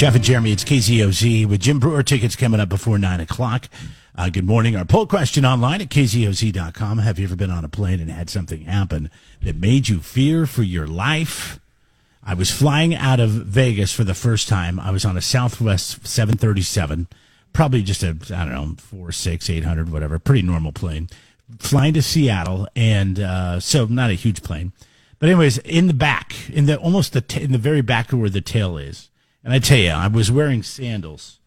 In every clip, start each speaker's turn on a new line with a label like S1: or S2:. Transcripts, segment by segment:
S1: Jeff and Jeremy, it's KZOZ with Jim Breuer tickets coming up before 9 o'clock. Uh, good morning. Our poll question online at kzoz.com. Have you ever been on a plane and had something happen that made you fear for your life? I was flying out of Vegas for the first time. I was on a Southwest 737, probably just a, I don't know, four, six, 800, whatever, pretty normal plane. Flying to Seattle, and uh, so not a huge plane. But anyways, in the back, in the almost the t- in the very back of where the tail is, and I tell you, I was wearing sandals,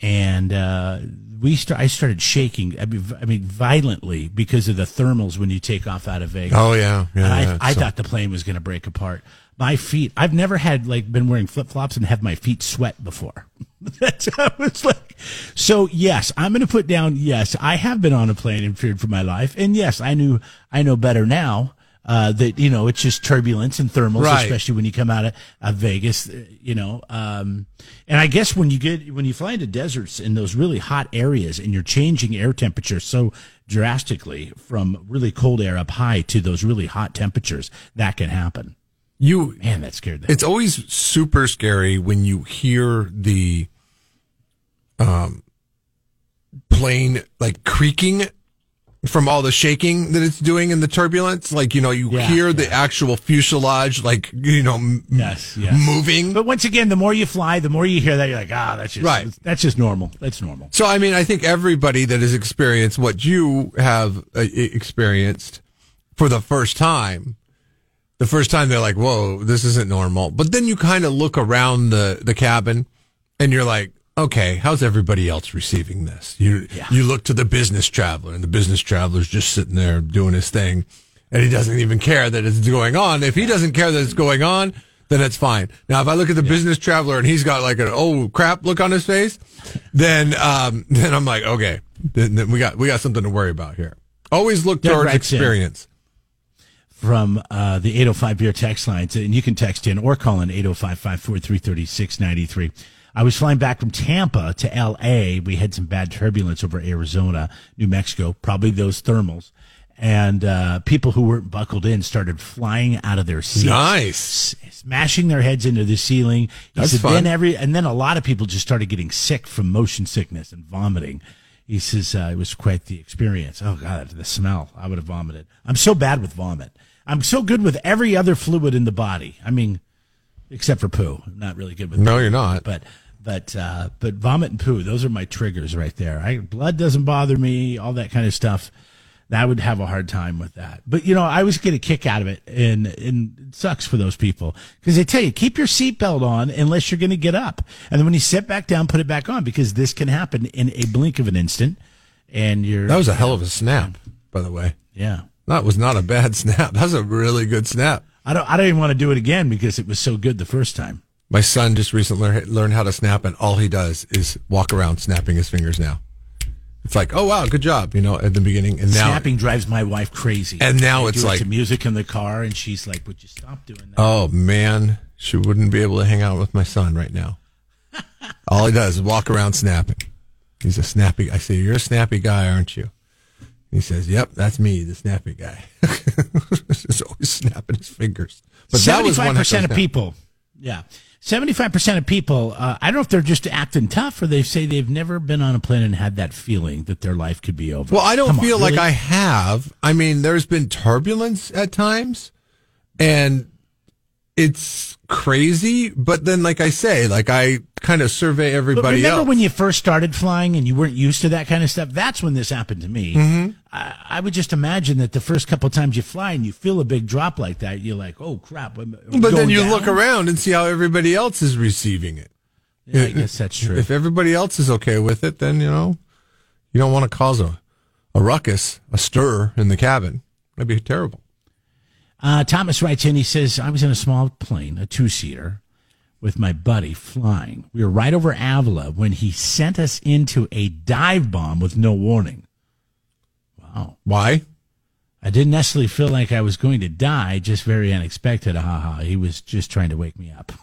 S1: and uh, we start. I started shaking. I mean, I mean, violently because of the thermals when you take off out of Vegas.
S2: Oh yeah, yeah.
S1: I,
S2: yeah.
S1: I thought the plane was going to break apart. My feet. I've never had like been wearing flip flops and have my feet sweat before. That's how was like. So yes, I'm going to put down. Yes, I have been on a plane and feared for my life, and yes, I knew. I know better now. Uh, that you know, it's just turbulence and thermals,
S2: Right.
S1: especially when you come out of, of Vegas. uh, You know, um, and I guess when you get when you fly into deserts in those really hot areas and you're changing air temperature so drastically from really cold air up high to those really hot temperatures, that can happen.
S2: you
S1: Man, that scared the
S2: it's always super scary when you hear the um plane like creaking from all the shaking that it's doing in the turbulence like you know you
S1: Yeah,
S2: hear the actual fuselage like you know m-
S1: Yes, yes.
S2: moving
S1: But once again, the more you fly, the more you hear that, you're like, ah, that's just
S2: Right.
S1: That's just normal. That's normal.
S2: so i mean i think everybody that has experienced what you have uh, experienced for the first time the first time they're like whoa this isn't normal but then you kind of look around the the cabin and you're like okay how's everybody else receiving this? You
S1: Yeah.
S2: you look to the business traveler and the business traveler's just sitting there doing his thing and he doesn't even care that it's going on. If he doesn't care that it's going on then it's fine. Now if i look at the business traveler and he's got like an oh crap look on his face then um then i'm like okay then, then we got we got something to worry about here. Always look towards
S1: in.
S2: experience.
S1: From uh, the 805 beer text lines, and you can text in or call in 805 543 3693. I was flying back from Tampa to LA. We had some bad turbulence over Arizona, New Mexico, probably those thermals. And uh, people who weren't buckled in started flying out of their seats.
S2: Nice.
S1: smashing their heads into the ceiling. He
S2: That's
S1: said
S2: fun.
S1: then every and then a lot of people just started getting sick from motion sickness and vomiting. He says uh, it was quite the experience. Oh God, the smell! I would have vomited. I'm so bad with vomit. I'm so good with every other fluid in the body. I mean, except for poo. I'm not really good with.
S2: No,
S1: poo.
S2: you're not.
S1: But but uh, but vomit and poo. Those are my triggers right there. I blood doesn't bother me. All that kind of stuff. I would have a hard time with that. But you know, I always get a kick out of it, and and it sucks for those people because they tell you keep your seatbelt on unless you're going to get up, and then when you sit back down, put it back on because this can happen in a blink of an instant, and you're
S2: That was a hell of a snap, by the way.
S1: yeah.
S2: That was not a bad snap. That was a really good snap.
S1: I don't I don't even want to do it again because it was so good the first time.
S2: My son just recently learned how to snap, and all he does is walk around snapping his fingers now. It's like, oh wow, good job, you know, at the beginning, and now,
S1: Snapping drives my wife crazy.
S2: And now
S1: I
S2: it's
S1: it
S2: like-
S1: to music in the car, and she's like, "Would you stop doing that?"
S2: oh man, she wouldn't be able to hang out with my son right now. all he does is walk around snapping. He's a snappy. I say, you're a snappy guy, aren't you? He says, "Yep, that's me, the snappy guy." He's always snapping his fingers. But that was one
S1: Seventy-five percent
S2: of
S1: people, yeah, seventy-five percent of people. Uh, I don't know if they're just acting tough or they say they've never been on a plane and had that feeling that their life could be over.
S2: Well, I don't
S1: Come on,
S2: feel like
S1: really?
S2: I have. I mean, there's been turbulence at times, and it's crazy. But then, like I say, like I kind of survey
S1: But
S2: everybody
S1: remember
S2: else.
S1: when you first started flying and you weren't used to that kind of stuff? That's when this happened to me.
S2: Mm-hmm.
S1: I, I would just imagine that the first couple of times you fly and you feel a big drop like that, you're like, "Oh crap!" am- am I
S2: but then you
S1: down?
S2: look around and see how everybody else is receiving it.
S1: Yeah, I guess that's true.
S2: If everybody else is okay with it, then you know you don't want to cause a a ruckus, a stir in the cabin. That'd be terrible.
S1: Uh, Thomas writes in, he says, I was in a small plane, a two seater, with my buddy flying. We were right over Avila when he sent us into a dive bomb with no warning. Wow.
S2: Why?
S1: I didn't necessarily feel like I was going to die, just very unexpected. Ha ha. He was just trying to wake me up.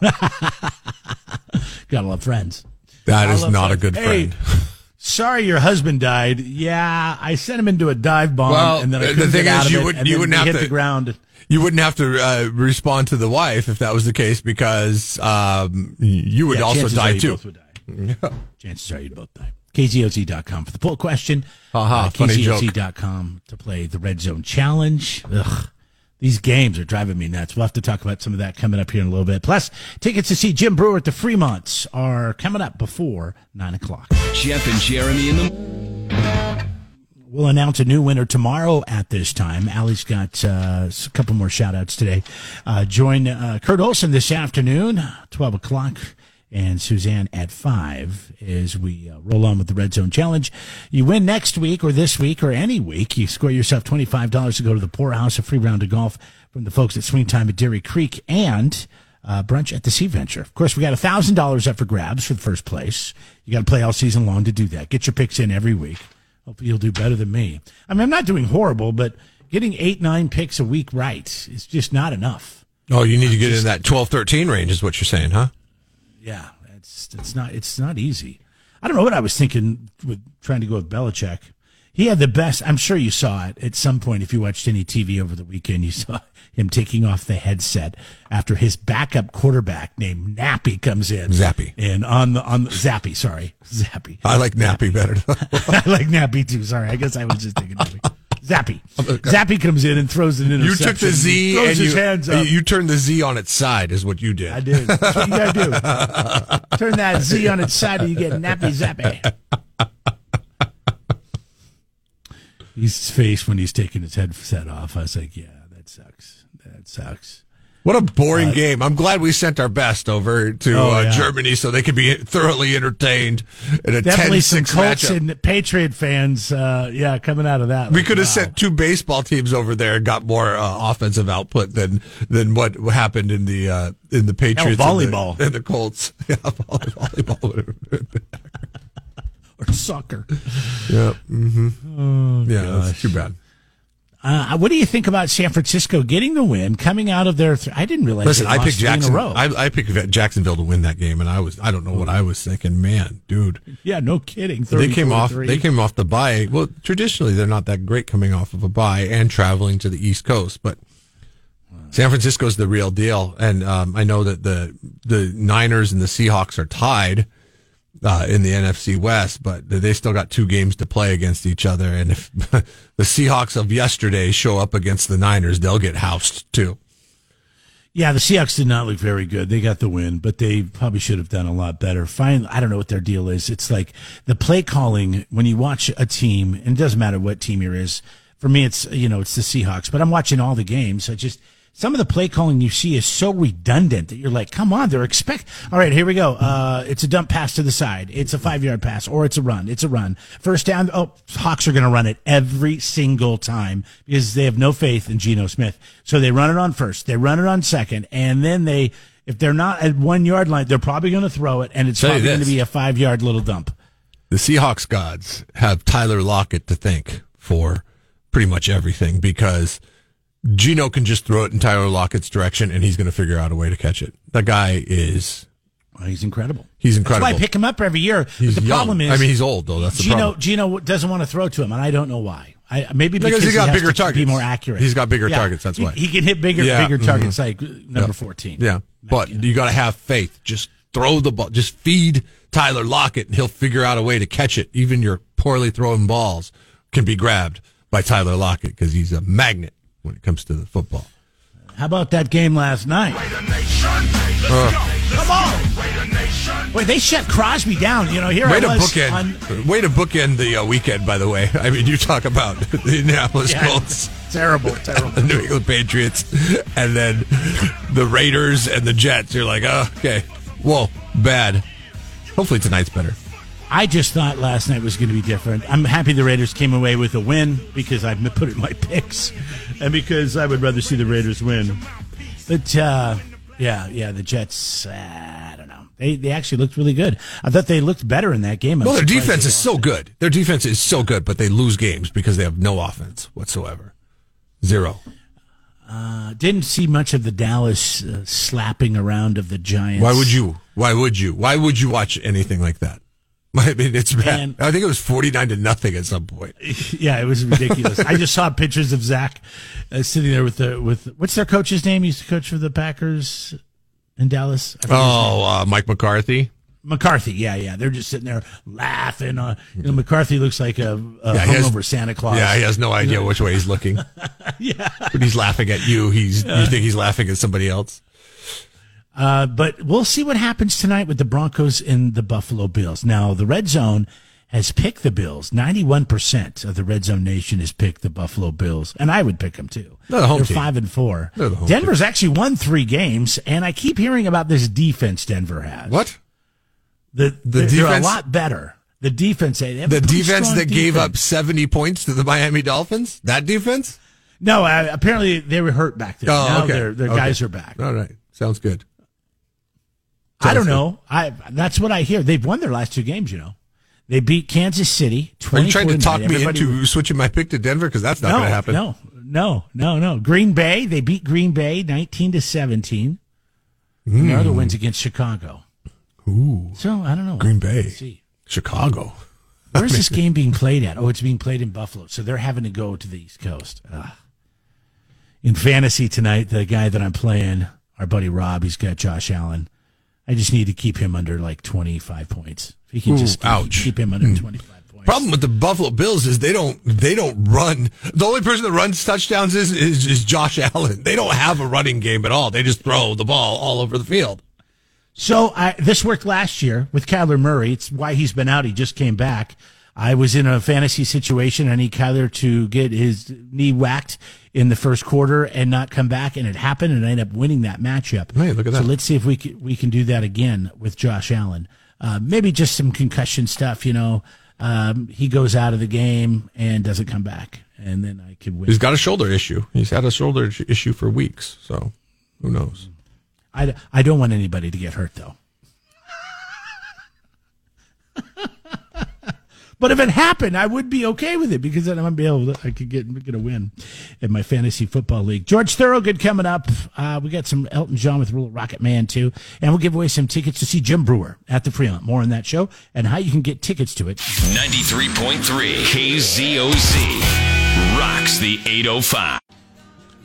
S1: Gotta love friends.
S2: That
S1: I
S2: is
S1: love
S2: not a
S1: friends.
S2: good
S1: Hey,
S2: friend.
S1: Sorry, your husband died. Yeah, I sent him into a dive bomb,
S2: Well,
S1: and then I couldn't
S2: thing
S1: get out
S2: is,
S1: of
S2: you
S1: it,
S2: would-
S1: and
S2: you
S1: then
S2: wouldn't have
S1: hit
S2: to-
S1: the ground.
S2: You wouldn't have to uh, respond to the wife if that was the case because um, you would
S1: Yeah,
S2: also die too.
S1: both would die. Chances are you'd both die. KZOZ.com for the poll question.
S2: Haha,
S1: Uh,
S2: funny joke.
S1: KZOZ.com to play the Red Zone Challenge. Ugh. These games are driving me nuts. We'll have to talk about some of that coming up here in a little bit. Plus, tickets to see Jim Breuer at the Fremonts are coming up before 9 o'clock.
S3: Jeff and Jeremy in the
S1: We'll announce a new winner tomorrow at this time. Allie's got uh, a couple more shout outs today. Uh, join uh, Kurt Olson this afternoon, 12 o'clock, and Suzanne at 5 as we uh, roll on with the Red Zone Challenge. You win next week or this week or any week. You score yourself $25 to go to the Poorhouse, a free round of golf from the folks at Swing Time at Dairy Creek, and uh, brunch at the Sea Venture. Of course, we got $1,000 up for grabs for the first place. You got to play all season long to do that. Get your picks in every week. Hopefully you'll do better than me. I mean, I'm not doing horrible, but getting eight, nine picks a week right is just not enough.
S2: Oh, you need to get in that 12, 13 range, is what you're saying, huh?
S1: Yeah, it's it's not it's not easy. I don't know what I was thinking with trying to go with Belichick. He had the best. I'm sure you saw it at some point. If you watched any TV over the weekend, you saw him taking off the headset after his backup quarterback named Nappy comes in.
S2: Zappe.
S1: and on the on the, Zappe. Sorry, Zappe.
S2: I like Nappy better.
S1: I like Nappy too. Sorry, I guess I was just thinking Nappy. Zappe. Zappe comes in and throws an
S2: you took the Z
S1: throws
S2: and
S1: his
S2: you,
S1: hands up.
S2: you turned the Z on its side, is what you did.
S1: I did. That's what you gotta do. Turn that Z on its side and you get nappy zappy. His face when he's taking his headset off, I was like, yeah, that sucks. That sucks.
S2: What a boring game. I'm glad we sent our best over to
S1: Oh,
S2: uh,
S1: yeah.
S2: Germany so they could be thoroughly entertained in a
S1: Definitely
S2: 10-6
S1: Colts
S2: matchup.
S1: and Patriot fans, uh, yeah, coming out of that.
S2: we
S1: like,
S2: could have
S1: wow.
S2: sent two baseball teams over there and got more uh, offensive output than than what happened in the uh, in the Patriots
S1: Hell,
S2: and the-
S1: volleyball.
S2: and the, Colts. Yeah, volleyball. would have been-
S1: or soccer.
S2: yeah, mm-hmm. yeah, that's too bad.
S1: Uh, what do you think about San Francisco getting the win, coming out of their? Th- I didn't realize.
S2: Listen, I picked
S1: three in a
S2: Jackson.
S1: row.
S2: I, I picked Jacksonville to win that game, and I was I don't know what I was thinking. Man, dude,
S1: yeah, no kidding.
S2: they came off they came off the bye. Well, traditionally they're not that great coming off of a bye and traveling to the East Coast, but San Francisco's the real deal. And um, I know that the the Niners and the Seahawks are tied uh, in the NFC West, but they still got two games to play against each other. And if the Seahawks of yesterday show up against the Niners, they'll get housed too.
S1: Yeah, the Seahawks did not look very good. They got the win, but they probably should have done a lot better. Fine, I don't know what their deal is. It's like the play calling when you watch a team, and it doesn't matter what team you're is. For me, it's you know it's the Seahawks, but I'm watching all the games. I just some of the play calling you see is so redundant that you're like, come on, they're expect. All right, here we go. Uh, it's a dump pass to the side. It's a five yard pass, or it's a run. It's a run. First down. Oh, Hawks are going to run it every single time because they have no faith in Geno Smith. So they run it on first. They run it on second, and then they, if they're not at one yard line, they're probably going to throw it, and it's probably going to be a five yard little dump.
S2: the Seahawks gods have Tyler Lockett to thank for pretty much everything because Geno can just throw it in Tyler Lockett's direction and he's going to figure out a way to catch it. That guy is
S1: Well, he's incredible.
S2: He's incredible.
S1: That's why. I pick him up every year.
S2: he's
S1: but the
S2: young.
S1: problem is,
S2: I mean, he's old though. That's the
S1: Geno
S2: problem.
S1: Geno doesn't want to throw to him, and I don't know why. I maybe because,
S2: Because he got
S1: has
S2: bigger targets.
S1: Be more accurate.
S2: He's got bigger
S1: Yeah.
S2: targets, that's
S1: He-
S2: why.
S1: he can hit bigger
S2: Yeah,
S1: bigger
S2: mhm.
S1: targets like number fourteen.
S2: Yeah, but you got to have faith. Just throw the ball. Just feed Tyler Lockett, and he'll figure out a way to catch it. Even your poorly thrown balls can be grabbed by Tyler Lockett because he's a magnet when it comes to the football.
S1: How about that game last night? Come on! Wait, they shut Crosby down. You know, here
S2: Way
S1: I
S2: to
S1: was
S2: bookend.
S1: on.
S2: way to bookend the uh, weekend. By the way, I mean you talk about the Indianapolis
S1: Yeah,
S2: Colts,
S1: terrible, terrible.
S2: the New England Patriots, and then the Raiders and the Jets. You're like, oh, okay, whoa, bad. Hopefully tonight's better.
S1: I just thought last night was going to be different. I'm happy the Raiders came away with a win because I put it in my picks, and because I would rather see the Raiders win. But uh, yeah, yeah, the Jets. Uh, I don't know. They they actually looked really good. I thought they looked better in that game. I'm
S2: Well, their defense is so good. Their defense is so good, but they lose games because they have no offense whatsoever. Zero.
S1: Uh, didn't see much of the Dallas uh, slapping around of the Giants.
S2: Why would you? Why would you? Why would you watch anything like that? I mean, it's bad.
S1: And-
S2: I think it was 49 to nothing at some point.
S1: Yeah, it was ridiculous. I just saw pictures of Zach uh, sitting there with the with what's their coach's name? He used to coach for the Packers in Dallas. I forget his name.
S2: Oh, uh, Mike McCarthy.
S1: McCarthy. Yeah, yeah. They're just sitting there laughing. Uh, you know, McCarthy looks like a, a
S2: Yeah, he has-
S1: hungover Santa Claus.
S2: Yeah, he has no idea which way he's looking.
S1: yeah.
S2: but he's laughing at you, he's you think he's laughing at somebody else.
S1: Uh, but we'll see what happens tonight with the Broncos and the Buffalo Bills. Now, the Red Zone has picked the Bills. 91% of the Red Zone Nation has picked the Buffalo Bills, and I would pick them too.
S2: They're the home
S1: They're
S2: team.
S1: five and four.
S2: The home
S1: Denver's actually won three games, and I keep hearing about this defense Denver has.
S2: What?
S1: The,
S2: The
S1: they're, they're a lot better. The defense,
S2: The defense that gave up 70 points to the Miami Dolphins? That defense?
S1: No, uh, apparently they were hurt back there.
S2: Oh,
S1: now
S2: okay.
S1: their, their
S2: Okay.
S1: guys are back.
S2: All right. Sounds good.
S1: I don't know. I that's what I hear. They've won their last two games. You know, they beat Kansas City.
S2: Are you trying to talk me into switching my pick to Denver? Because that's not
S1: no,
S2: going to happen.
S1: No, no, no, no. Green Bay. They beat Green Bay nineteen to seventeen. Their other hmm. wins against Chicago.
S2: Ooh,
S1: So I don't know.
S2: Green Bay.
S1: See.
S2: Chicago.
S1: Where's this game being played at? Oh, it's being played in Buffalo. So they're having to go to the East Coast. Ugh. In fantasy tonight, the guy that I'm playing, our buddy Rob, he's got Josh Allen. I just need to keep him under like 25 points. If he can
S2: Ooh,
S1: just keep,
S2: ouch.
S1: keep him under hmm. 25 points.
S2: Problem with the Buffalo Bills is they don't they don't run. The only person that runs touchdowns is, is is Josh Allen. They don't have a running game at all. They just throw the ball all over the field.
S1: So I, this worked last year with Kyler Murray. It's why he's been out. He just came back. I was in a fantasy situation. I need Kyler to get his knee whacked in the first quarter and not come back, and it happened, and I ended up winning that matchup.
S2: Hey, look at that.
S1: So let's see if we can, we can do that again with Josh Allen. Uh, maybe just some concussion stuff. You know, um, he goes out of the game and doesn't come back, and then I could win.
S2: He's got a shoulder issue. He's had a shoulder issue for weeks. So who knows?
S1: I, I don't want anybody to get hurt though. but if it happened, I would be okay with it because then I'm gonna be able to, I could get get a win in my fantasy football league. George Thorogood coming up. Uh, we got some Elton John with Little Rocket Man too, and we'll give away some tickets to see Jim Breuer at the Fremont. More on that show and how you can get tickets to it.
S3: 93.3 KZOZ rocks the 805.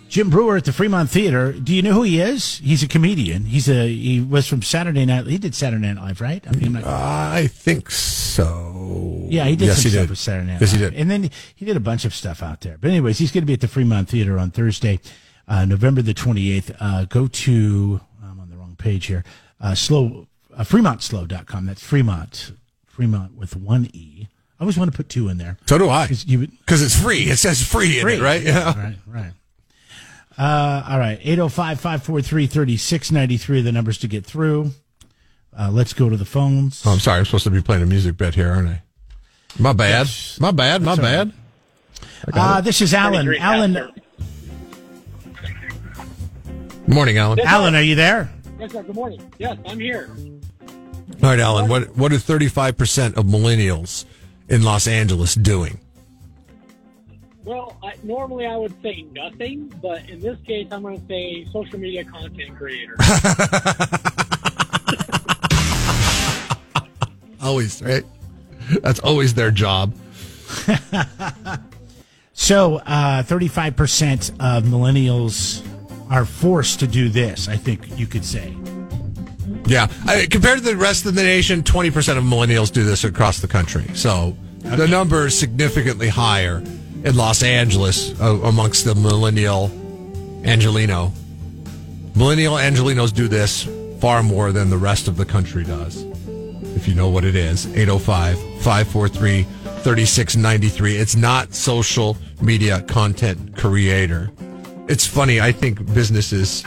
S1: Jim Breuer at the Fremont Theater. Do you know who he is? He's a comedian. He's a he was from Saturday Night. He did Saturday Night Live, right? I mean, not-
S2: I think so.
S1: Yeah, he did
S2: yes,
S1: some
S2: he
S1: stuff
S2: did.
S1: with Saturday Night
S2: Yes, he
S1: Live.
S2: did.
S1: And then he did a bunch of stuff out there. But anyways, he's going to be at the Fremont Theater on Thursday, uh, November the 28th. Uh, go to, I'm on the wrong page here, uh, slow, uh, FremontSlow.com. That's Fremont, Fremont with one E. I always want to put two in there.
S2: So do I. Because it's free. It says free, in it, right? Yeah.
S1: Right, right. Uh, all right. 805 543 3693 the numbers to get through. Uh, let's go to the phones.
S2: Oh, I'm sorry. I'm supposed to be playing a music bit here, aren't I? My bad.
S1: Yes.
S2: My bad. My
S1: That's all
S2: bad.
S1: Uh, this is Alan. Alan,
S2: Morning, Alan.
S1: Alan, are you there?
S4: Yes, sir. Good morning. Yes, I'm here.
S2: All right, Alan. What what are 35 percent of millennials in Los Angeles doing?
S4: Well, I, normally I would say nothing, but in this case, I'm going to say social media content creator.
S2: Always, right? That's always their job.
S1: So, uh, 35% of millennials are forced to do this, I think you could say.
S2: Yeah. I, compared to the rest of the nation, 20% of millennials do this across the country. So the number is significantly higher in Los Angeles uh, amongst the millennial Angelino. Millennial Angelinos do this far more than the rest of the country does. If you know what it is, 805 543 3693. It's not social media content creator. It's funny. I think businesses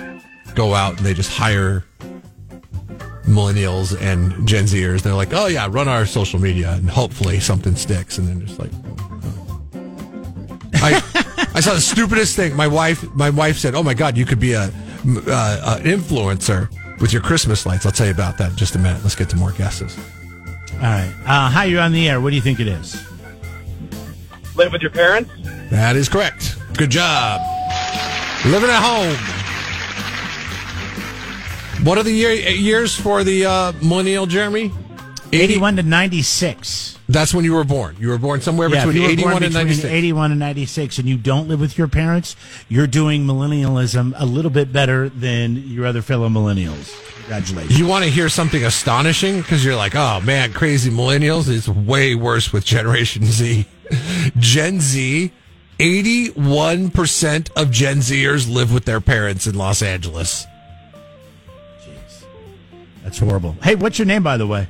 S2: go out and they just hire millennials and Gen Zers. They're like, oh yeah, run our social media and hopefully something sticks. And then just like, I saw the stupidest thing. My wife, my wife said, oh my God, you could be a, uh, an influencer with your Christmas lights. I'll tell you about that in just a minute. Let's get to more guesses.
S1: All right. Uh, hi, you're on the air. What do you think it is?
S5: Live with your parents?
S2: That is correct. Good job. Living at home. What are the year, years for the uh, millennial, Jeremy?
S1: 81 to 96.
S2: That's when you were born. You were born somewhere
S1: Yeah,
S2: between
S1: you were
S2: 81
S1: born
S2: and
S1: between
S2: 96.
S1: 81 and 96 and you don't live with your parents, you're doing millennialism a little bit better than your other fellow millennials. Congratulations.
S2: You want to hear something astonishing? Because you're like, oh man, crazy millennials. is way worse with Generation Z. Gen Z, 81% of Gen Zers live with their parents in Los Angeles. Jeez.
S1: That's horrible. Hey, what's your name, by the way?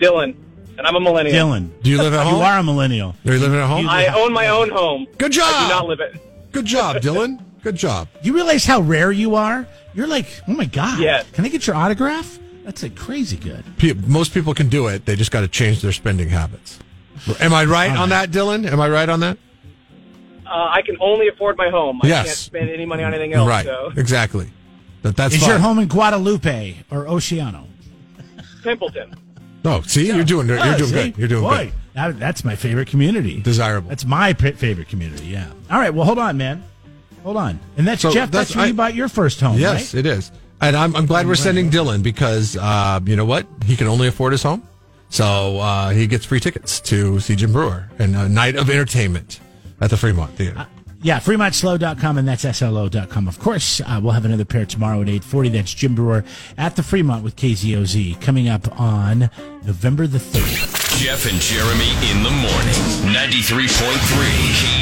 S5: Dylan, and I'm a millennial.
S1: Dylan.
S2: Do you live at home?
S1: You are a millennial.
S2: Are you living at home?
S5: I own my own home.
S2: Good job.
S5: I do not
S2: job.
S5: live it.
S2: Good job, Dylan. Good job.
S1: You realize how rare you are? You're like, oh my God.
S5: Yes.
S1: Can I get your autograph? That's like crazy good.
S2: Pe- Most people can do it. They just got to change their spending habits. Am I right on that, Dylan? Am I right on that?
S5: Uh, I can only afford my home. I
S2: Yes.
S5: can't spend any money on anything else.
S2: right.
S5: So
S2: Exactly. That, that's
S1: Is
S2: fine.
S1: your home in Guadalupe or Oceano?
S5: Pimpleton.
S2: Oh, see, you're doing you're doing
S1: see?
S2: good. You're doing
S1: Boy,
S2: good.
S1: that- that's my favorite community.
S2: Desirable.
S1: That's my p- favorite community. Yeah. All right. Well, hold on, man. Hold on. And that's
S2: So
S1: Jeff. That's,
S2: that's-
S1: you bought your first home.
S2: Yes,
S1: right?
S2: it is. And I'm, I'm glad we're sending Dylan because, uh, you know what? He can only afford his home. So uh, he gets free tickets to see Jim Breuer and a night of entertainment at the Fremont Theater.
S1: Yeah, FremontSlow.com and that's SLO.com. Of course, uh, we'll have another pair tomorrow at 840. That's Jim Breuer at the Fremont with KZOZ coming up on November the 3rd.
S3: Jeff and Jeremy in the morning. 93.3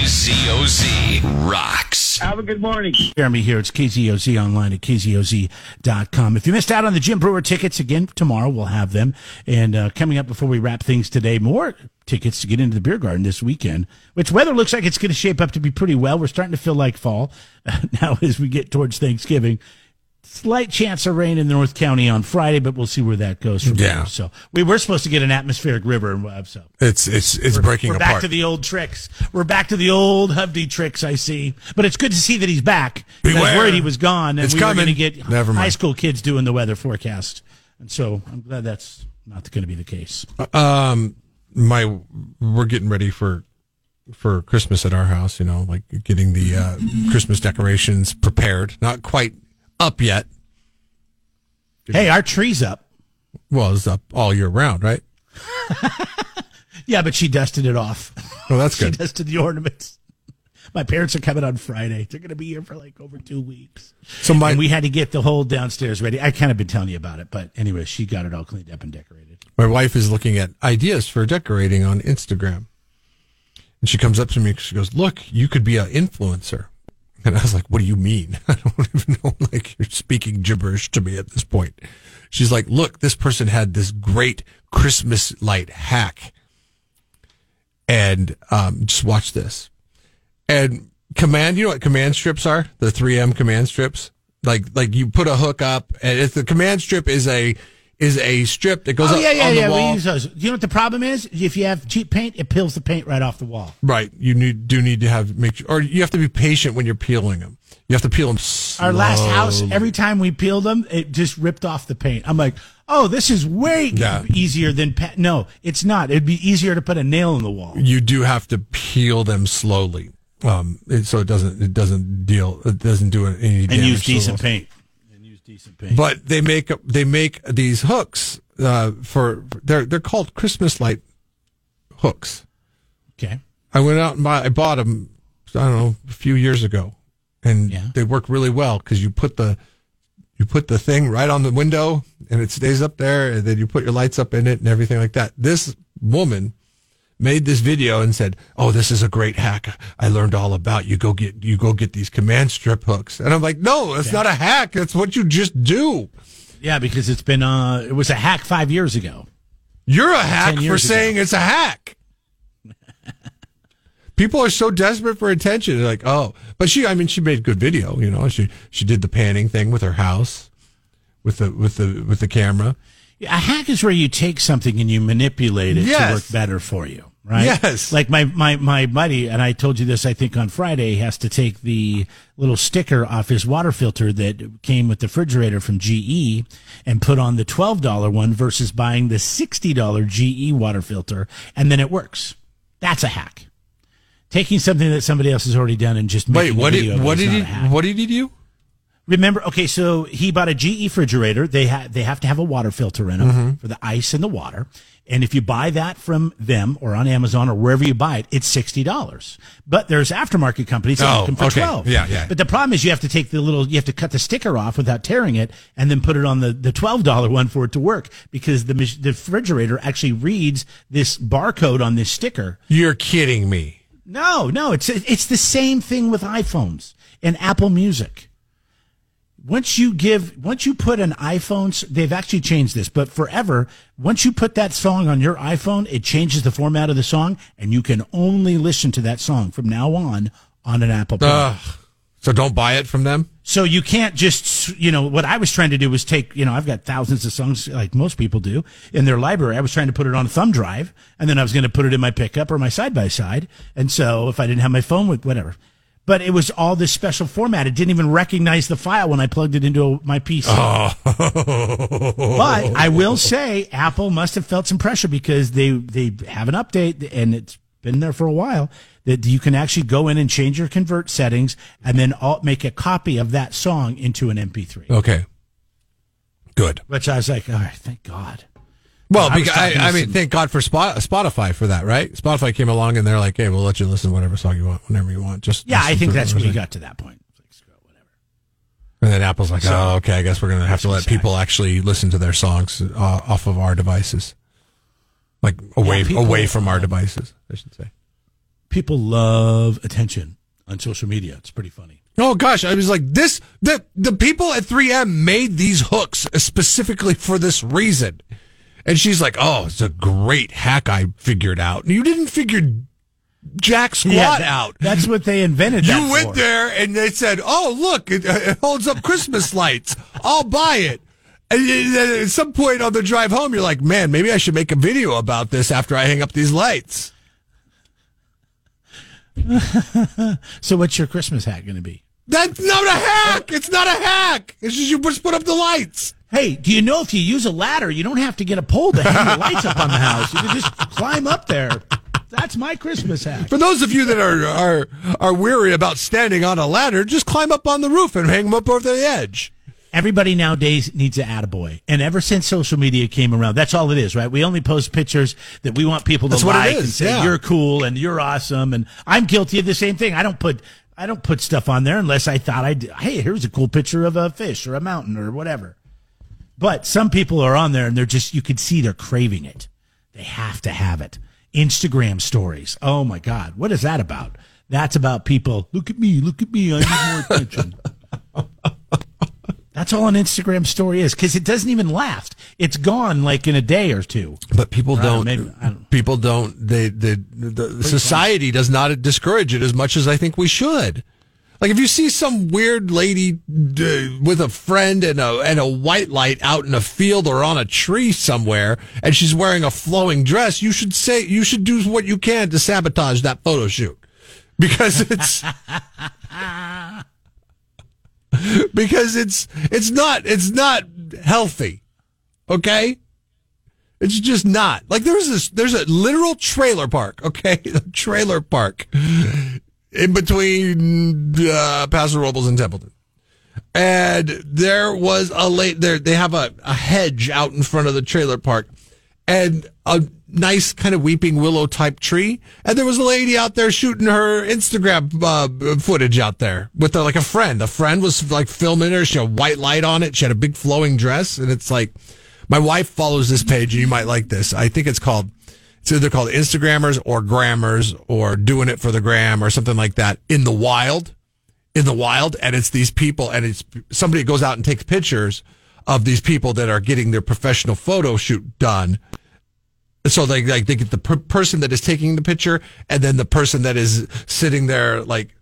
S3: KZOZ rocks.
S5: Have a good morning.
S1: Jeremy here. It's KZOZ online at KZOZ.com. If you missed out on the Jim Breuer tickets, again, tomorrow we'll have them. And uh, coming up before we wrap things today, more tickets to get into the beer garden this weekend, which weather looks like it's going to shape up to be pretty well. We're starting to feel like fall now as we get towards Thanksgiving. Slight chance of rain in the North County on Friday, but we'll see where that goes from
S2: Yeah.
S1: there. So we were supposed to get an atmospheric river, and uh, so
S2: It's it's it's breaking
S1: we're
S2: apart.
S1: back to the old tricks. We're back to the old Hovde tricks. I see, but it's good to see that he's back. I was worried he was gone, and
S2: It's
S1: we were going to get
S2: Never mind.
S1: high school kids doing the weather forecast. And so I'm glad that's not going to be the case.
S2: um, my we're getting ready for for Christmas at our house. You know, like getting the uh, Christmas decorations prepared. Not quite up yet.
S1: Hey, our tree's up.
S2: Well, it's up all year round, right?
S1: Yeah, but she dusted it off.
S2: Well, that's good.
S1: she
S2: good.
S1: dusted the ornaments. My parents are coming on Friday. They're going to be here for like over two weeks.
S2: So my
S1: and we had to get the whole downstairs ready. I kind of been telling you about it, but anyway, she got it all cleaned up and decorated.
S2: my wife is looking at ideas for decorating on Instagram. And she comes up to me, she goes, Look, you could be an influencer. And I was like, What do you mean? I don't even know. Like, you're speaking gibberish to me at this point. She's like, Look, this person had this great Christmas light hack. And um, just watch this. And command, you know what command strips are? The 3M command strips? Like, like you put a hook up, and it's the command strip is a is a strip that goes
S1: Oh
S2: up
S1: yeah, yeah,
S2: on the
S1: yeah.
S2: wall.
S1: We use those. You know what the problem is? If you have cheap paint, it peels the paint right off the wall.
S2: Right. You need do need to have make sure, or you have to be patient when you're peeling them. You have to peel them.
S1: Our last house, every time we peeled them, it just ripped off the paint. I'm like, oh, this is way
S2: Yeah.
S1: easier than pa-. no, it's not. It'd be easier to put a nail in the wall.
S2: You do have to peel them slowly, um, it, so it doesn't it doesn't deal it doesn't do any
S1: And use decent paint. Decent paint.
S2: But they make they make these hooks uh, for they're they're called Christmas light hooks.
S1: okay.
S2: I went out and buy, I bought them. I don't know a few years ago, and
S1: Yeah.
S2: they work really well because you put the you put the thing right on the window and it stays up there, and then you put your lights up in it and everything like that. This woman made this video and said, "Oh, this is a great hack. I learned all about. You go get you go get these command strip hooks." And I'm like, "No, it's not a hack. That's what you just do."
S1: Yeah, because it's been uh it was a hack five years ago.
S2: You're a hack for
S1: years
S2: saying it's a hack. People are so desperate for attention. They're like, oh, but she, I mean, she made good video. You know, she she did the panning thing with her house, with the with the with the camera.
S1: A hack is where you take something and you manipulate it to work better for you, right?
S2: Yes.
S1: Like my, my, my buddy, and I told you this, I think on Friday, has to take the little sticker off his water filter that came with the refrigerator from GE and put on the $12 one versus buying the $60 GE water filter, and then it works. That's a hack. Taking something that somebody else has already done and just
S2: Wait, what did what did he what did he do?
S1: Remember, okay, so he bought a GE refrigerator. They have they have to have a water filter in them
S2: Mm-hmm.
S1: for the ice and the water. And if you buy that from them or on Amazon or wherever you buy it, it's sixty dollars. But there's aftermarket companies that
S2: Oh,
S1: make them for
S2: okay.
S1: twelve.
S2: Yeah, yeah.
S1: But the problem is you have to take the little, you have to cut the sticker off without tearing it, and then put it on the the twelve dollar one for it to work because the the refrigerator actually reads this barcode on this sticker.
S2: You're kidding me.
S1: No, no, it's it's the same thing with iPhones and Apple Music. Once you give, once you put an iPhone, they've actually changed this, but forever, once you put that song on your iPhone, it changes the format of the song, and you can only listen to that song from now on on an Apple.
S2: Ugh. So don't buy it from them.
S1: So you can't just, you know, what I was trying to do was take, you know, I've got thousands of songs like most people do in their library. I was trying to put it on a thumb drive and then I was going to put it in my pickup or my side by side. And so if I didn't have my phone with whatever, but it was all this special format. It didn't even recognize the file when I plugged it into my PC. Oh. But I will say Apple must have felt some pressure because they, they have an update and it's been there for a while that you can actually go in and change your convert settings and then all, make a copy of that song into an MP3.
S2: Okay. Good.
S1: Which I was like, all right, thank God.
S2: Well,
S1: I
S2: because, I, I mean, thank God for Spot, Spotify for that, right? Spotify came along and they're like, "Hey, we'll let you listen to whatever song you want, whenever you want." Just
S1: Yeah, I think that's when you got to that point. It's like, screw it, whatever.
S2: And then Apple's like, "Oh, okay, I guess we're gonna have to let
S1: Exactly.
S2: people actually listen to their songs uh, off of our devices, like away
S1: people-
S2: away from our devices." I should say.
S1: People love attention on social media. It's pretty funny.
S2: Oh gosh, I was like, this the the people at 3M made these hooks specifically for this reason. And she's like, "Oh, it's a great hack I figured out." And you didn't figure jack squat
S1: Yeah, that-
S2: out.
S1: That's what they invented.
S2: You went
S1: for.
S2: there and they said, "Oh, look, it, uh, it holds up Christmas lights. I'll buy it." And uh, then at some point on the drive home, you're like, "Man, maybe I should make a video about this after I hang up these lights."
S1: So what's your Christmas hat going to be?
S2: That's not a hack. It's not a hack. It's just you just put up the lights.
S1: Hey, do you know if you use a ladder, you don't have to get a pole to hang the lights up on the house. You can just climb up there. That's my Christmas hat.
S2: For those of you that are are are weary about standing on a ladder, just climb up on the roof and hang them up over the edge.
S1: Everybody nowadays needs an attaboy. And ever since social media came around, that's all it is, right? We only post pictures that we want people to
S2: That's
S1: like and say
S2: yeah.
S1: you're cool and you're awesome. And I'm guilty of the same thing. I don't put I don't put stuff on there unless I thought I'd hey, here's a cool picture of a fish or a mountain or whatever. But some people are on there and they're just you could see they're craving it. They have to have it. Instagram stories. Oh my God. What is that about? That's about people. Look at me. Look at me. I need more attention. That's all an Instagram story is because it doesn't even last. It's gone like in a day or two.
S2: But people don't.
S1: maybe- don't-
S2: people don't. They. They. The society does not discourage it as much as I think we should. Like if you see some weird lady uh, with a friend and a and a white light out in a field or on a tree somewhere, and she's wearing a flowing dress, you should say you should do what you can to sabotage that photo shoot because it's because it's it's not it's not healthy. Okay? It's just not. Like there's this there's a literal trailer park, okay? A trailer park in between uh, Paso Robles and Templeton. And there was a late there they have a, a hedge out in front of the trailer park and a nice kind of weeping willow type tree. And there was a lady out there shooting her Instagram uh, footage out there with uh, like a friend. A friend was like filming her. She had a white light on it. She had a big flowing dress. And it's like, my wife follows this page and you might like this. I think it's called, it's either called Instagrammers or Grammars or doing it for the gram or something like that in the wild in the wild. And it's these people and it's somebody goes out and takes pictures of these people that are getting their professional photo shoot done. So they like they get the per- person that is taking the picture and then the person that is sitting there like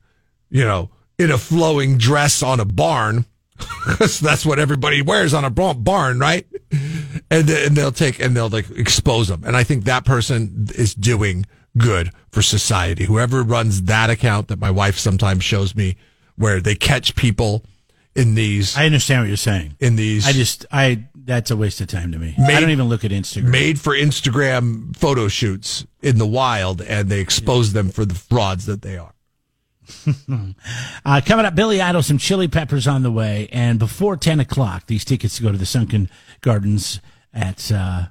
S2: you know in a flowing dress on a barn. 'Cause that's what everybody wears on a barn right and, and they'll take and they'll like expose them and i think that person is doing good for society whoever runs that account that my wife sometimes shows me where they catch people in these
S1: I understand what you're saying.
S2: in these
S1: I just I that's a waste of time to me.
S2: Made-
S1: I don't even look at Instagram.
S2: made for Instagram photo shoots in the wild and they expose them for the frauds that they are.
S1: Uh, coming up, Billy Idol, some chili peppers on the way. And before 10 o'clock, these tickets to go to the Sunken Gardens at, uh,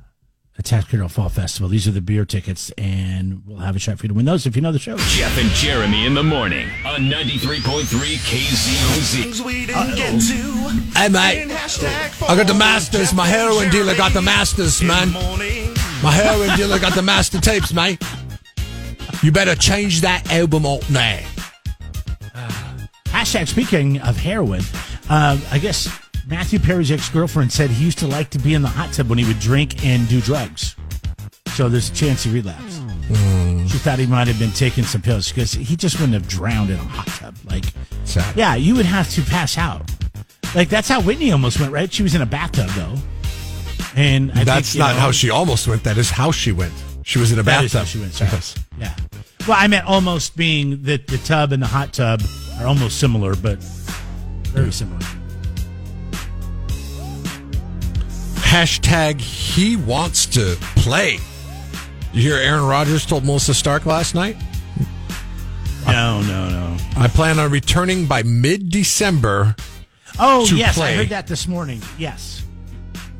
S1: at Tax Carroll Fall Festival. These are the beer tickets, and we'll have a shot for you to win those if you know the show.
S3: Jeff and Jeremy in the morning on 93.3 KZOZ.
S6: we didn't get to.
S2: Hey, mate. I got the masters. My heroin dealer got the masters, man.
S6: Morning.
S2: My heroin dealer got the master tapes, mate. You better change that album up now.
S1: Hashtag speaking of heroin, uh, I guess Matthew Perry's ex girlfriend said he used to like to be in the hot tub when he would drink and do drugs. So there's a chance he relapsed. Hmm. She thought he might have been taking some pills because he just wouldn't have drowned in a hot tub. Like,
S2: Sad.
S1: yeah, you would have to pass out. Like that's how Whitney almost went, right? She was in a bathtub though, and I
S2: That's
S1: think,
S2: not
S1: know,
S2: how she almost went. That is how she went. She was in a bathtub.
S1: she went. Sorry.
S2: Yes.
S1: Yeah. Well, I meant almost being that the tub and the hot tub are almost similar, but very similar.
S2: Hashtag he wants to play. You hear Aaron Rodgers told Melissa Stark last night?
S1: No, no, no.
S2: I plan on returning by mid December.
S1: Oh, yes, I heard that this morning. Yes.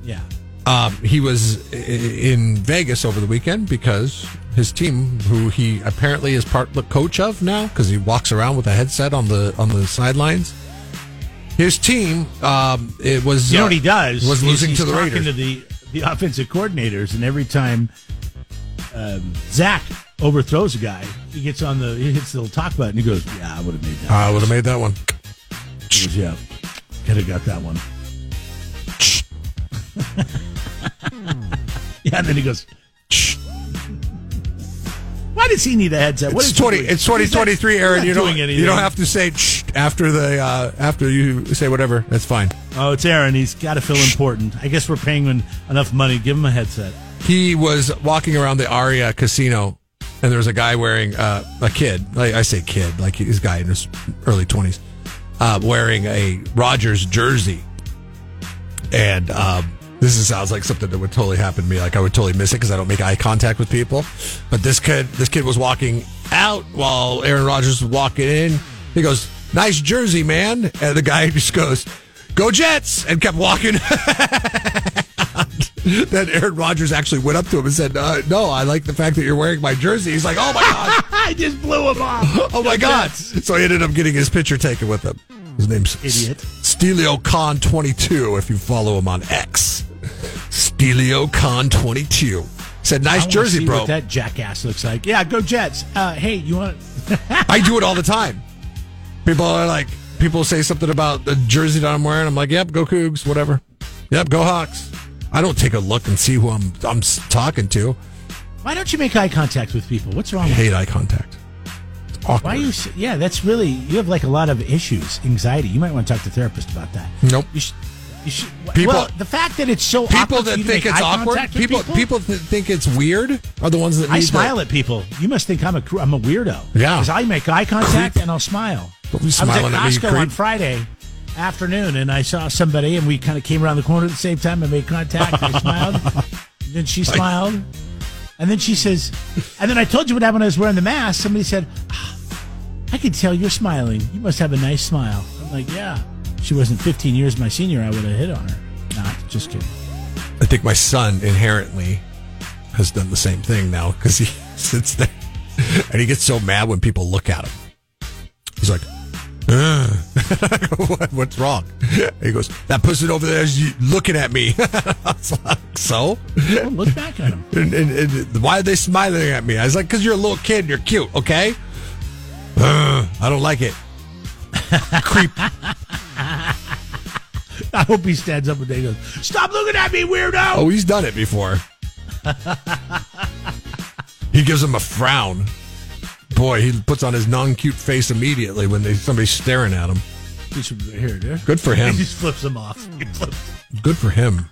S1: Yeah.
S2: Um, he was in Vegas over the weekend because his team, who he apparently is part the coach of now, because he walks around with a headset on the on the sidelines. His team, um, it was
S1: You know
S2: uh,
S1: what he does?
S2: was losing
S1: he's
S2: to the
S1: talking
S2: Raiders.
S1: to the, the offensive coordinators, and every time um, Zach overthrows a guy, he gets on the he hits the little talk button. He goes, "Yeah, I would have made that."
S2: I would have made that one.
S1: He goes, "Yeah, could have got that one." yeah, and then he goes, "Why does he need a headset? What
S2: It's
S1: is
S2: twenty. It's twenty twenty three, Aaron. You don't. You don't have to say "Shh" after the uh, after you say whatever. That's fine.
S1: Oh, it's Aaron. He's got to feel important. I guess we're paying him enough money. Give him a headset.
S2: He was walking around the Aria Casino, and there was a guy wearing uh, a kid. Like I say, kid, like he's guy in his early twenties, uh, wearing a Rodgers jersey, and um, this is, sounds like something that would totally happen to me. Like I would totally miss it because I don't make eye contact with people. But this kid, this kid was walking out while Aaron Rodgers was walking in. He goes, "Nice jersey, man," and the guy just goes, "Go Jets," and kept walking. then Aaron Rodgers actually went up to him and said, uh, "No, I like the fact that you're wearing my jersey." He's like, "Oh my god,
S1: I just blew him off.
S2: oh my god!" So he ended up getting his picture taken with him. His name's
S1: Idiot.
S2: StelioCon twenty two. If you follow him on X, StelioCon twenty two. Said, "Nice jersey, bro."
S1: What that jackass looks like. Yeah, go Jets. Uh, hey, you want?
S2: I do it all the time. People are like, people say something about the jersey that I'm wearing. I'm like, "Yep, go Cougs, whatever." Yep, go Hawks. I don't take a look and see who I'm I'm talking to.
S1: Why don't you make eye contact with people? What's wrong?
S2: I
S1: with
S2: hate eye contact. It's awkward.
S1: Why are you? Yeah, that's really you have like a lot of issues, anxiety. You might want to talk to a therapist about that.
S2: Nope.
S1: You should. You should.
S2: People-
S1: well, the fact that it's so
S2: people that think it's awkward, people
S1: people,
S2: people that think it's weird are the ones that need
S1: I smile
S2: to,
S1: at people. You must think I'm a I'm a weirdo.
S2: Yeah.
S1: because I make eye contact and I'll smile.
S2: Don't be
S1: I was
S2: smiling
S1: at
S2: at me,
S1: Costco on. Friday afternoon, and I saw somebody, and we kind of came around the corner at the same time and made contact. I smiled, and then she smiled, and then she says, and then I told you what happened when I was wearing the mask. Somebody said, "Ah, "I can tell you're smiling. You must have a nice smile." I'm like, "Yeah." She wasn't 15 years my senior. I would have hit on her. Not just kidding.
S2: I think my son inherently has done the same thing now because he sits there and he gets so mad when people look at him. He's like, "Ugh." I go, "What- "What's wrong?" He goes, "That person over there is looking at me." I was like, "So,
S1: Well, look back at him.
S2: and, and, and why are they smiling at me?" I was like, "Because you're a little kid and you're cute, okay?" "Ugh, I don't like it. Creep.
S1: I hope he stands up one day and goes, "Stop looking at me, weirdo."
S2: Oh, he's done it before. he gives him a frown. Boy, he puts on his non-cute face immediately when they, somebody's staring at him.
S1: He should- Here, there.
S2: Good for him.
S1: He just flips him off. Flips-
S2: Good for him.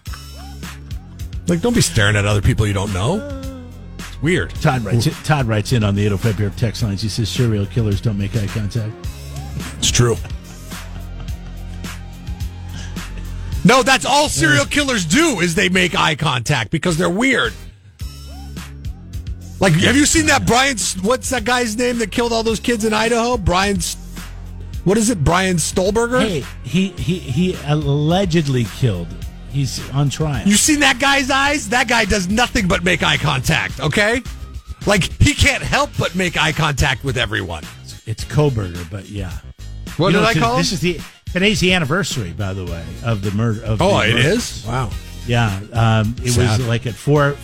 S2: Like, don't be staring at other people you don't know. It's weird.
S1: Todd writes in, Todd writes in on the 805 Beer text lines. He says serial killers don't make eye contact.
S2: It's true. No, that's all serial killers do is they make eye contact because they're weird. Like, have you seen that Brian? What's that guy's name that killed all those kids in Idaho? Brian. What is it? Brian Stolberger.
S1: Hey, he he he allegedly killed. He's on trial.
S2: You seen that guy's eyes? That guy does nothing but make eye contact. Okay, like he can't help but make eye contact with everyone.
S1: It's Kohberger, but yeah.
S2: What
S1: You
S2: did
S1: know,
S2: I call him?
S1: This is the today's the anniversary, by the way, of the murder. Of
S2: oh, it is. Wow.
S1: Yeah, um, it
S2: Sad.
S1: was like at four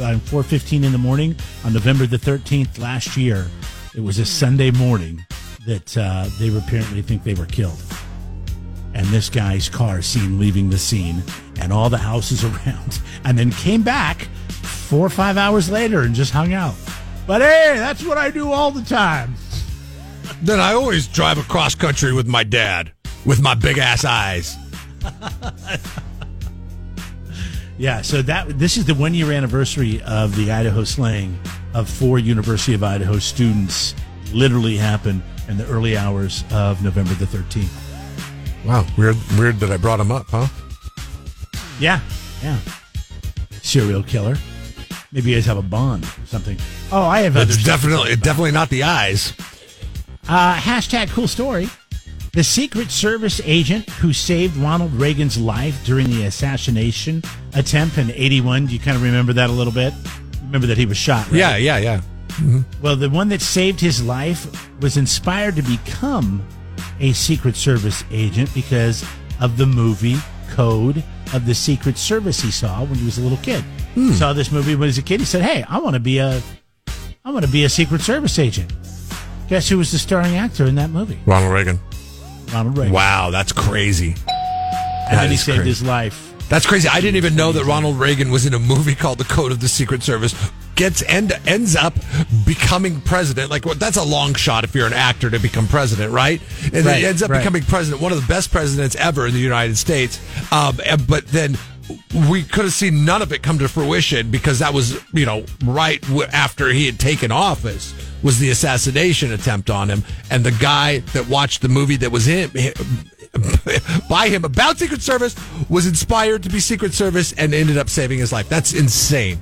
S1: uh, four fifteen in the morning on November the thirteenth last year. It was a Sunday morning that uh, they apparently think they were killed, and this guy's car seen leaving the scene, and all the houses around, and then came back four or five hours later and just hung out. But hey, that's what I do all the time.
S2: Then I always drive across country with my dad with my big ass eyes.
S1: Yeah, so that this is the one year anniversary of the Idaho slaying of four University of Idaho students. Literally happened in the early hours of November the thirteenth.
S2: Wow, weird, weird that I brought him up, huh?
S1: Yeah, yeah. Serial killer. Maybe you guys have a bond or something. Oh, I have
S2: It's definitely, definitely not the eyes.
S1: Uh, hashtag cool story. The Secret Service agent who saved Ronald Reagan's life during the assassination attempt in 81. Do you kind of remember that a little bit? Remember that he was shot, right?
S2: Yeah, yeah, yeah. Mm-hmm.
S1: Well, the one that saved his life was inspired to become a Secret Service agent because of the movie Code of the Secret Service he saw when he was a little kid. He hmm. saw this movie when he was a kid. He said, "Hey, I want to be a, I want to be a Secret Service agent." Guess who was the starring actor in that movie?
S2: Ronald Reagan.
S1: Ronald Reagan.
S2: Wow, that's crazy.
S1: And
S2: That
S1: then he saved
S2: crazy.
S1: his life.
S2: That's crazy. I didn't even know that Ronald Reagan was in a movie called The Code of the Secret Service. Gets end ends up becoming president. Like well, that's a long shot if you're an actor to become president, right? And then
S1: Right,
S2: he ends up
S1: right.
S2: becoming president, one of the best presidents ever in the United States. Um, but then we could have seen none of it come to fruition because that was, you know, right after he had taken office was the assassination attempt on him, and the guy that watched the movie that was him. by him about Secret Service was inspired to be Secret Service and ended up saving his life. That's insane.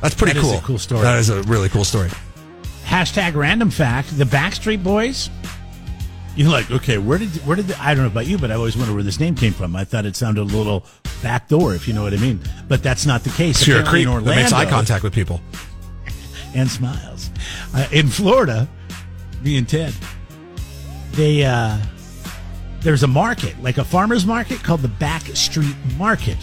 S2: That's pretty
S1: That is
S2: cool.
S1: a cool story.
S2: That is a really cool story.
S1: Hashtag random fact: the Backstreet Boys. You're like, okay, where did where did the, I don't know about you, but I always wonder where this name came from. I thought it sounded a little backdoor, if you know what I mean. But that's not the case.
S2: So you're a creep
S1: in
S2: that makes eye contact with people.
S1: and smiles. Uh, in Florida, me and Ted, they uh, there's a market, like a farmers market, called the Back Street Market.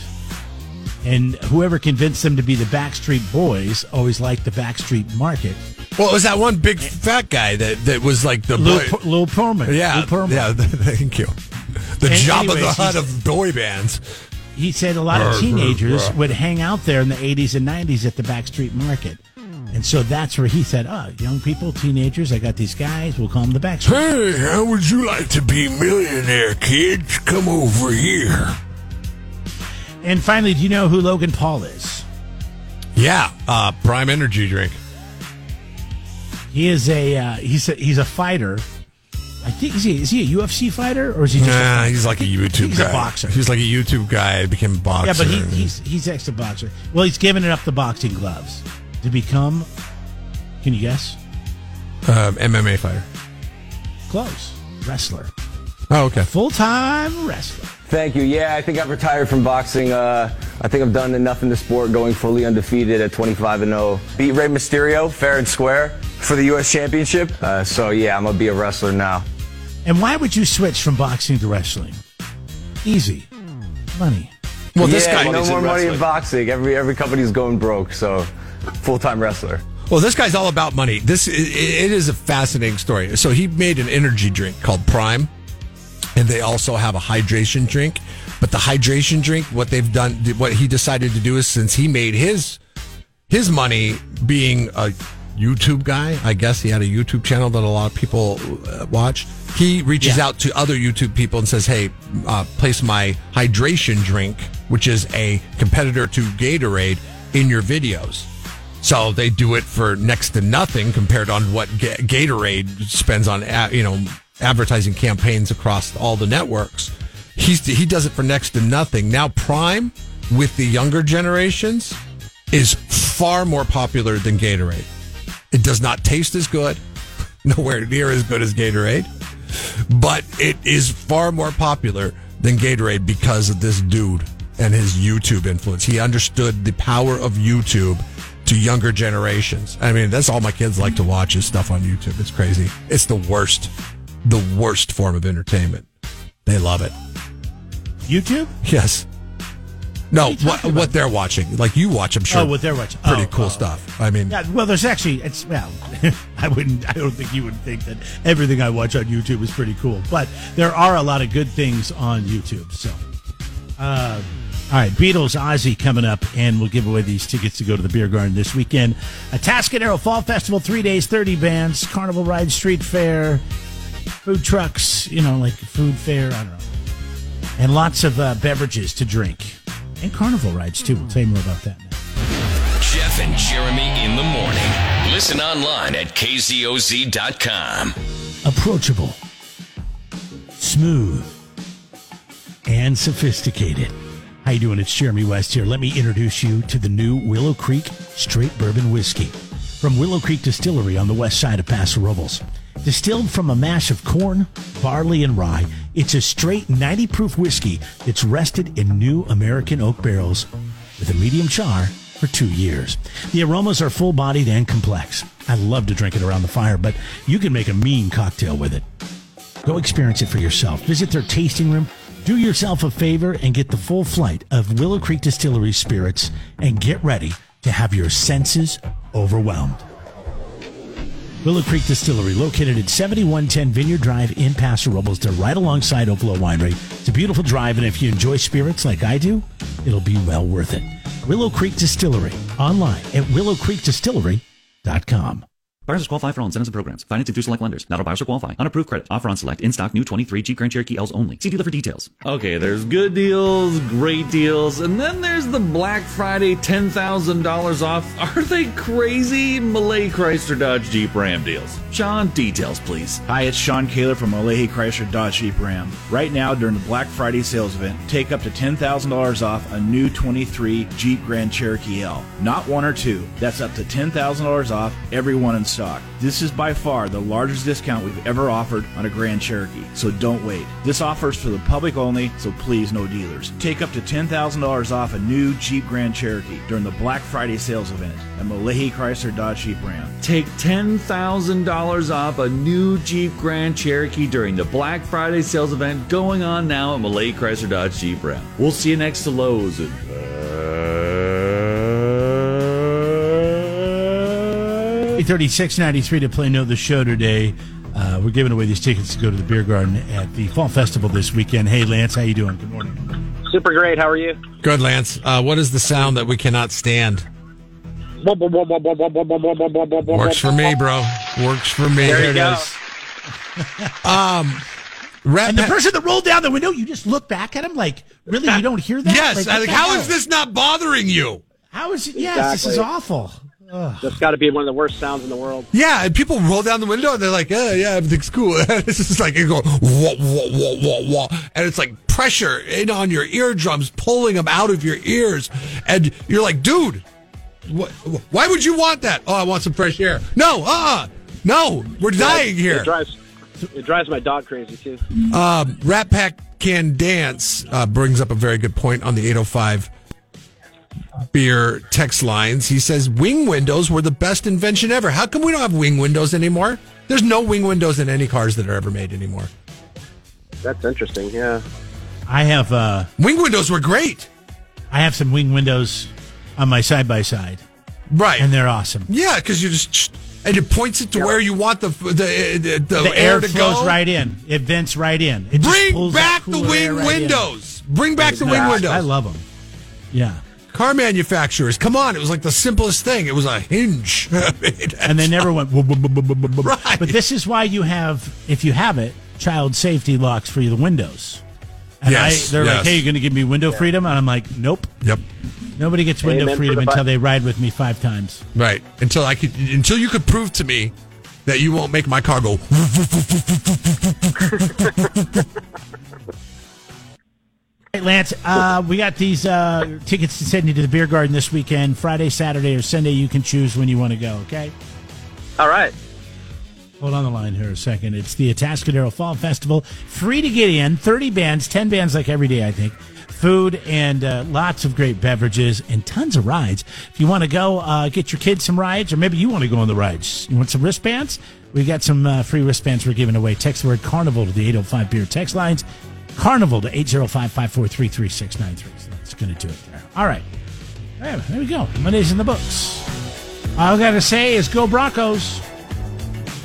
S1: And whoever convinced them to be the Backstreet Boys always liked the Backstreet Market.
S2: Well, it was that one big fat guy that, that was like the
S1: Lil,
S2: boy-
S1: P- Lil Pearlman.
S2: yeah,
S1: Lil Pearlman.
S2: yeah. Thank you. The
S1: And
S2: job of the
S1: anyways,
S2: hut of boy bands.
S1: He said a lot of teenagers would hang out there in the 80s and 90s at the Backstreet Market. And so that's where he said, oh, young people, teenagers, I got these guys, we'll call them the Backstreet.
S2: Hey, how would you like to be millionaire, kids? Come over here.
S1: And finally, do you know who Logan Paul is?
S2: Yeah, uh, Prime Energy drink.
S1: He is a uh, he's a he's a fighter. I think is he is he a UFC fighter or is he just? a
S2: Nah,
S1: fighter?
S2: he's like a
S1: I think
S2: YouTube
S1: he's
S2: guy.
S1: a boxer.
S2: He's like a YouTube guy. Became a boxer.
S1: yeah, but he, he's he's ex boxer. Well, he's given it up the boxing gloves to become. Can you guess?
S2: um, MMA fighter.
S1: Close wrestler,
S2: Oh, okay.
S1: full time wrestler.
S7: Thank you. Yeah, I think I've retired from boxing. Uh, I think I've done enough in the sport, going fully undefeated at 25 and 0. Beat Rey Mysterio fair and square for the U.S. Championship. Uh, so yeah, I'm gonna be a wrestler now.
S1: And why would you switch from boxing to wrestling? Easy, money.
S2: Well, this
S7: yeah,
S2: guy.
S7: no
S5: in
S7: more money in boxing. Every every company's going broke. So full time wrestler.
S2: Well, this guy's all about money. This it, it is a fascinating story. So he made an energy drink called Prime, and they also have a hydration drink. But the hydration drink, what they've done, what he decided to do is since he made his his money being a YouTube guy, I guess he had a YouTube channel that a lot of people uh, watch. He reaches
S1: Yeah.
S2: out to other YouTube people and says, "Hey, uh, place my hydration drink, which is a competitor to Gatorade, in your videos." So they do it for next to nothing compared on what Ga- Gatorade spends on a- you know advertising campaigns across all the networks. He's he does it for next to nothing. Now Prime with the younger generations is far more popular than Gatorade. It does not taste as good, nowhere near as good as Gatorade, but it is far more popular than Gatorade because of this dude and his YouTube influence. He understood the power of YouTube to younger generations. I mean, that's all my kids like to watch is stuff on YouTube. It's crazy. It's the worst, the worst form of entertainment. They love it.
S1: YouTube?
S2: Yes. No,
S1: What
S2: what, what they're watching. Like you watch, I'm sure.
S1: Oh, what they're watching.
S2: Pretty
S1: Oh,
S2: cool
S1: oh.
S2: stuff. I mean,
S1: Yeah, well, there's actually it's well, I wouldn't. I don't think you would think that everything I watch on YouTube is pretty cool, but there are a lot of good things on YouTube. So, uh, all right, Beatles, Ozzy coming up, and we'll give away these tickets to go to the Beer Garden this weekend. Atascadero Fall Festival, three days, thirty bands, Carnival Ride, Street Fair, food trucks, you know, like food fair. I don't know, and lots of uh, beverages to drink, and carnival rides too. We'll tell you more about that. Now.
S3: Jeff and Jeremy in the morning. Listen online at kzoz.com.
S1: approachable, smooth, and sophisticated. How you doing? It's Jeremy West here. Let me introduce you to the new Willow Creek Straight Bourbon Whiskey from Willow Creek Distillery on the west side of Paso Robles. Distilled from a mash of corn, barley, and rye, it's a straight 90 proof whiskey that's rested in new American oak barrels with a medium char for two years. The aromas are full bodied and complex. I love to drink it around the fire, but you can make a mean cocktail with it. Go experience it for yourself. Visit their tasting room. Do yourself a favor and get the full flight of Willow Creek Distillery spirits and get ready to have your senses overwhelmed. Willow Creek Distillery, located at 7110 Vineyard Drive in Paso Robles. They're right alongside Overflow Winery. It's a beautiful drive, and if you enjoy spirits like I do, it'll be well worth it. Willow Creek Distillery, online at willowcreekdistillery.com.
S8: Buyers qualify for all incentives and programs. Financing through select lenders. Not all buyers will qualify. Unapproved credit. Offer on select. In stock. New 23 Jeep Grand Cherokee L's only. See dealer for details.
S9: Okay, there's good deals, great deals, and then there's the Black Friday $10,000 off. Are they crazy? Mullahey Chrysler Dodge Jeep Ram deals. Sean, details, please.
S10: Hi, it's Sean Kaler from Mullahey Chrysler Dodge Jeep Ram. Right now, during the Black Friday sales event, take up to $10,000 off a new 23 Jeep Grand Cherokee L. Not one or two. That's up to $10,000 off every one in stock. This is by far the largest discount we've ever offered on a Grand Cherokee, so don't wait. This offer's for the public only, so please no dealers. Take up to $10,000 off a new Jeep Grand Cherokee during the Black Friday sales event at Mullahey Chrysler Dodge Jeep Ram.
S9: Take $10,000 off a new Jeep Grand Cherokee during the Black Friday sales event going on now at Mullahey Chrysler Dodge Jeep Ram. We'll see you next to Lowe's. And,
S1: uh... Eight thirty six ninety three 93 to play Know the Show today. Uh, we're giving away these tickets to go to the beer garden at the fall festival this weekend. Hey, Lance, how you doing? Good morning.
S5: Super great. How are you?
S2: Good, Lance. Uh, what is the sound that we cannot stand? Works for me, bro. Works for me.
S5: There, it is.
S2: um, Rat
S1: and the person that rolled down the window, you just look back at him like, really, you don't hear that?
S2: Yes.
S1: Like, like
S2: how is this not bothering you?
S1: How is it? Yes, exactly. this is
S5: awful
S1: awful.
S5: That's got to be one of the worst sounds in the world.
S2: Yeah, and people roll down the window and they're like, "Yeah, yeah, everything's cool." it's just like you go wah wah wah wah wah, and it's like pressure in on your eardrums, pulling them out of your ears, and you're like, "Dude, what, why would you want that?" Oh, I want some fresh air. No, uh, uh no, we're dying here.
S5: It drives, it drives my dog crazy too.
S2: Um, Rat Pack Can Dance uh, brings up a very good point on the 805 beer text lines. He says wing windows were the best invention ever. How come we don't have wing windows anymore? There's no wing windows in any cars that are ever made anymore.
S5: That's interesting. Yeah.
S1: I have uh,
S2: Wing windows were great.
S1: I have some wing windows on my side by side,
S2: Right.
S1: and they're awesome.
S2: yeah, because you just and it points it to where you want the the the, the,
S1: The air
S2: to
S1: flows
S2: go.
S1: right in. It vents right in. It just
S2: Bring
S1: pulls
S2: back the wing
S1: right in.
S2: windows. Bring back the wing windows.
S1: I love them. Yeah.
S2: Car manufacturers. Come on, it was like the simplest thing. It was a hinge,
S1: and they never went.
S2: Right.
S1: But this is why you have, if you have it, child safety locks for the windows. And
S2: Yes,
S1: I, they're
S2: yes.
S1: like, "Hey, you're going to give me window freedom?" And I'm like, "Nope,
S2: Yep.
S1: nobody gets window
S5: Amen
S1: freedom until they ride with me five times."
S2: Right. Until I could until you could prove to me that you won't make my car go
S1: Hey, Lance, uh, we got these uh, tickets to send you to the beer garden this weekend, Friday, Saturday, or Sunday. You can choose when you want to go. Okay.
S5: All right.
S1: Hold on the line here a second. It's the Atascadero Fall Festival. Free to get in. 30 bands, 10 bands like every day, I think. Food and uh, lots of great beverages and tons of rides. If you want to go, uh, get your kids some rides, or maybe you want to go on the rides. You want some wristbands? We got some uh, free wristbands we're giving away. Text the word Carnival to the 805 Beer text lines. Carnival to 805 543 3693. So that's going to do it there. All right. Yeah, there we go. Monday's in the books. All I got to say is go Broncos.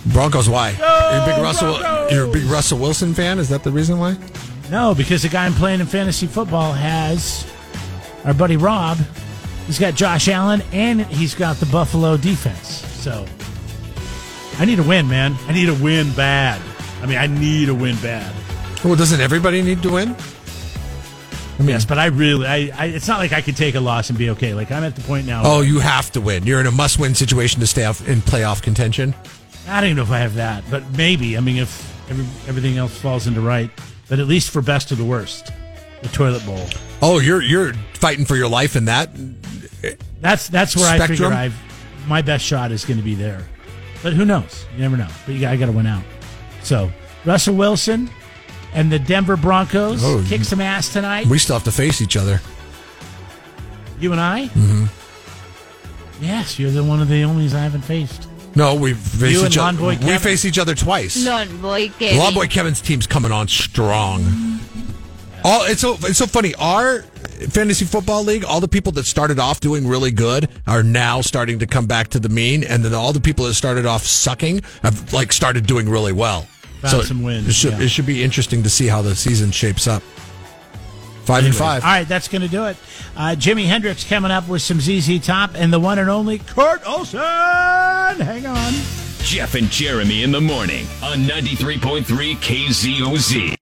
S2: Broncos, why? you're a big Russell.
S1: Broncos!
S2: You're a big Russell Wilson fan. Is that the reason why?
S1: No, because the guy I'm playing in fantasy football has our buddy Rob. He's got Josh Allen and he's got the Buffalo defense. So I need a win, man. I need a win bad. I mean, I need a win bad.
S2: Well, doesn't everybody need to win?
S1: I mean, yes, but I really, I, I, it's not like I could take a loss and be okay. Like I'm at the point now.
S2: Oh, you have to win. You're in a must-win situation to stay off in playoff contention.
S1: I don't even know if I have that, but maybe. I mean, if every, everything else falls into right, but at least for best of the worst, the toilet bowl.
S2: Oh, you're you're fighting for your life in that.
S1: Eh, that's that's where I figure I've my best shot is going to be there. But who knows? You never know. But you I got to win out. So Russell Wilson and the Denver Broncos
S2: Oh,
S1: kick some ass tonight.
S2: We still have to face each other.
S1: you and I.
S2: hmm
S1: Yes, you're the one of the onlys I haven't faced.
S2: No, we face
S1: You and
S2: each other.
S1: Boy
S2: We face each other twice.
S11: Lawn Boy Kevin.
S2: Lawn Boy Kevin's team's coming on strong. All it's so it's so funny. Our fantasy football league, all the people that started off doing really good are now starting to come back to the mean, and then all the people that started off sucking have like started doing really well.
S1: Found some wins,
S2: It should,
S1: yeah.
S2: it should be interesting to see how the season shapes up. Five and five.
S1: All right, that's going to do it. Uh, Jimi Hendrix coming up with some ZZ Top and the one and only Kurt Olson. Hang on.
S3: Jeff and Jeremy in the morning on 93.3 KZOZ.